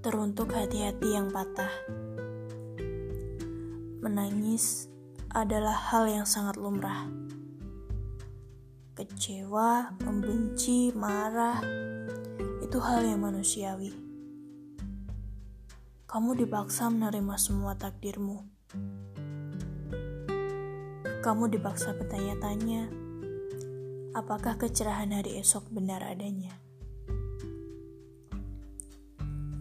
untuk hati-hati yang patah. Menangis adalah hal yang sangat lumrah. Kecewa, membenci, marah, itu hal yang manusiawi. Kamu dipaksa menerima semua takdirmu. Kamu dipaksa bertanya-tanya, apakah kecerahan hari esok benar adanya?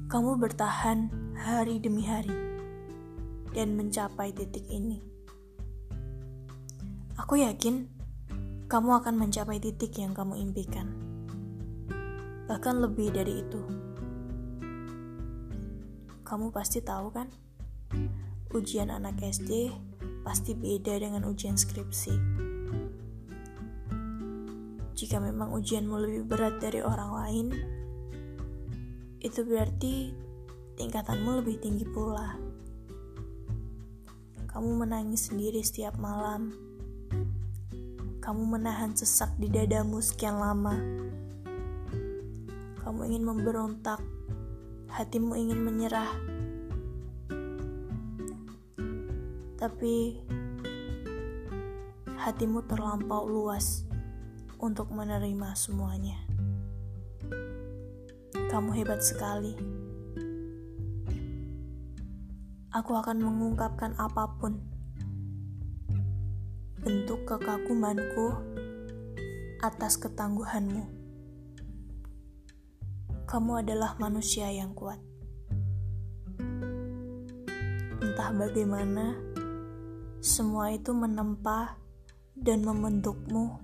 Kamu bertahan hari demi hari dan mencapai titik ini. Aku yakin kamu akan mencapai titik yang kamu impikan, bahkan lebih dari itu. Kamu pasti tahu, kan? Ujian anak SD pasti beda dengan ujian skripsi. Jika memang ujianmu lebih berat dari orang lain, itu berarti tingkatanmu lebih tinggi pula. Kamu menangis sendiri setiap malam. Kamu menahan sesak di dadamu sekian lama. Kamu ingin memberontak, hatimu ingin menyerah. Tapi hatimu terlampau luas untuk menerima semuanya. Kamu hebat sekali. Aku akan mengungkapkan apa pun. Bentuk kekagumanku atas ketangguhanmu. Kamu adalah manusia yang kuat. Entah bagaimana, semua itu menempa dan membentukmu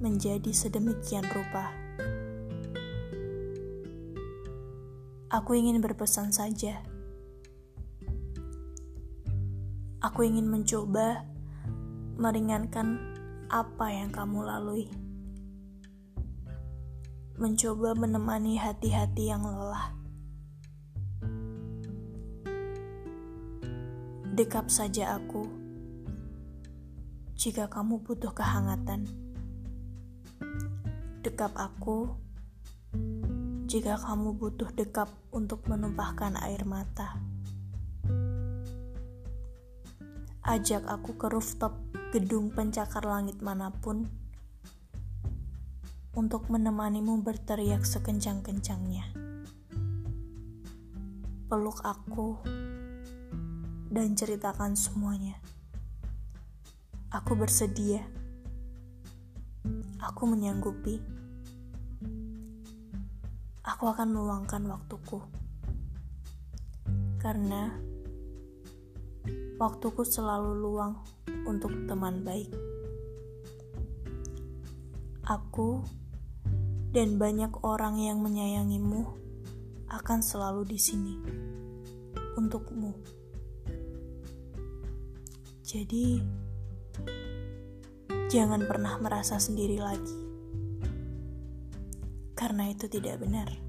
menjadi sedemikian rupa. Aku ingin berpesan saja. Aku ingin mencoba meringankan apa yang kamu lalui. Mencoba menemani hati-hati yang lelah. Dekap saja aku jika kamu butuh kehangatan. Dekap aku jika kamu butuh dekap untuk menumpahkan air mata. Ajak aku ke rooftop gedung pencakar langit mana pun untuk menemanimu berteriak sekencang-kencangnya. Peluk aku dan ceritakan semuanya. Aku bersedia. Aku menyanggupi aku akan meluangkan waktuku. Karena waktuku selalu luang untuk teman baik. Aku dan banyak orang yang menyayangimu akan selalu di sini untukmu. Jadi, jangan pernah merasa sendiri lagi karena itu tidak benar.